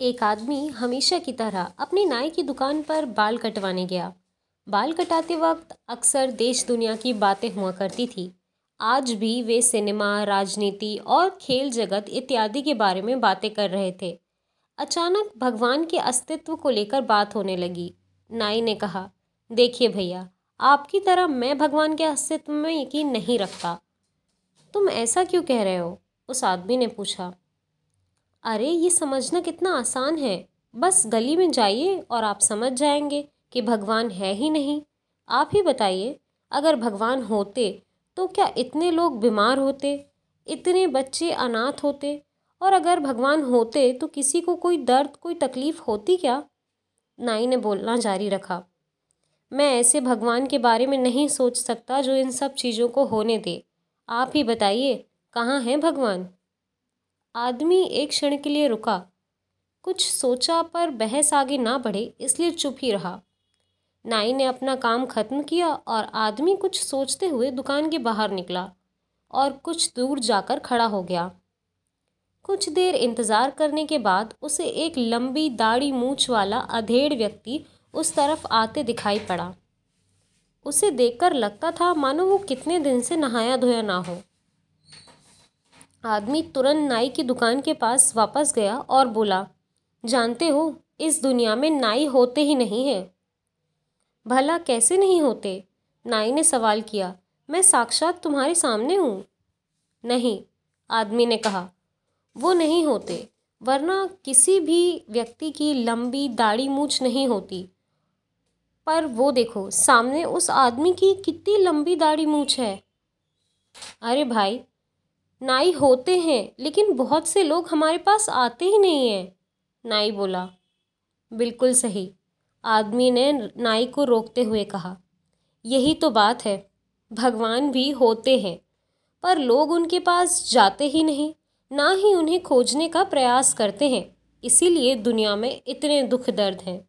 एक आदमी हमेशा की तरह अपनी नाई की दुकान पर बाल कटवाने गया। बाल कटाते वक्त अक्सर देश दुनिया की बातें हुआ करती थी। आज भी वे सिनेमा, राजनीति और खेल जगत इत्यादि के बारे में बातें कर रहे थे। अचानक भगवान के अस्तित्व को लेकर बात होने लगी। नाई ने कहा, देखिए भैया, आपकी तरह मैं भगवान के अस्तित्व में यकीन नहीं रखता। तुम ऐसा क्यों कह रहे हो? उस आदमी ने पूछा। अरे, ये समझना कितना आसान है। बस गली में जाइए और आप समझ जाएँगे कि भगवान है ही नहीं। आप ही बताइए, अगर भगवान होते तो क्या इतने लोग बीमार होते, इतने बच्चे अनाथ होते? और अगर भगवान होते तो किसी को कोई दर्द, कोई तकलीफ़ होती क्या? नाई ने बोलना जारी रखा। मैं ऐसे भगवान के बारे में नहीं सोच सकता जो इन सब चीज़ों को होने दे। आप ही बताइए, कहाँ है भगवान? आदमी एक क्षण के लिए रुका। कुछ सोचा पर बहस आगे ना बढ़े, इसलिए चुप ही रहा। नाई ने अपना काम खत्म किया और आदमी कुछ सोचते हुए दुकान के बाहर निकला और कुछ दूर जाकर खड़ा हो गया। कुछ देर इंतज़ार करने के बाद उसे एक लंबी दाढ़ी मूछ वाला अधेड़ व्यक्ति उस तरफ़ आते दिखाई पड़ा। उसे देखकर लगता था, मानो वो कितने दिन से नहाया धोया ना हो। आदमी तुरंत नाई की दुकान के पास वापस गया और बोला, जानते हो, इस दुनिया में नाई होते ही नहीं है। भला कैसे नहीं होते? नाई ने सवाल किया, मैं साक्षात तुम्हारे सामने हूँ? नहीं, आदमी ने कहा, वो नहीं होते, वरना किसी भी व्यक्ति की लंबी दाढ़ी मूछ नहीं होती। पर वो देखो, सामने उस आदमी की कितनी लंबी दाढ़ी मूछ है। अरे भाई नाई होते हैं, लेकिन बहुत से लोग हमारे पास आते ही नहीं हैं, नाई बोला। बिल्कुल सही, आदमी ने नाई को रोकते हुए कहा। यही तो बात है, भगवान भी होते हैं, पर लोग उनके पास जाते ही नहीं, ना ही उन्हें खोजने का प्रयास करते हैं, इसीलिए दुनिया में इतने दुख दर्द हैं।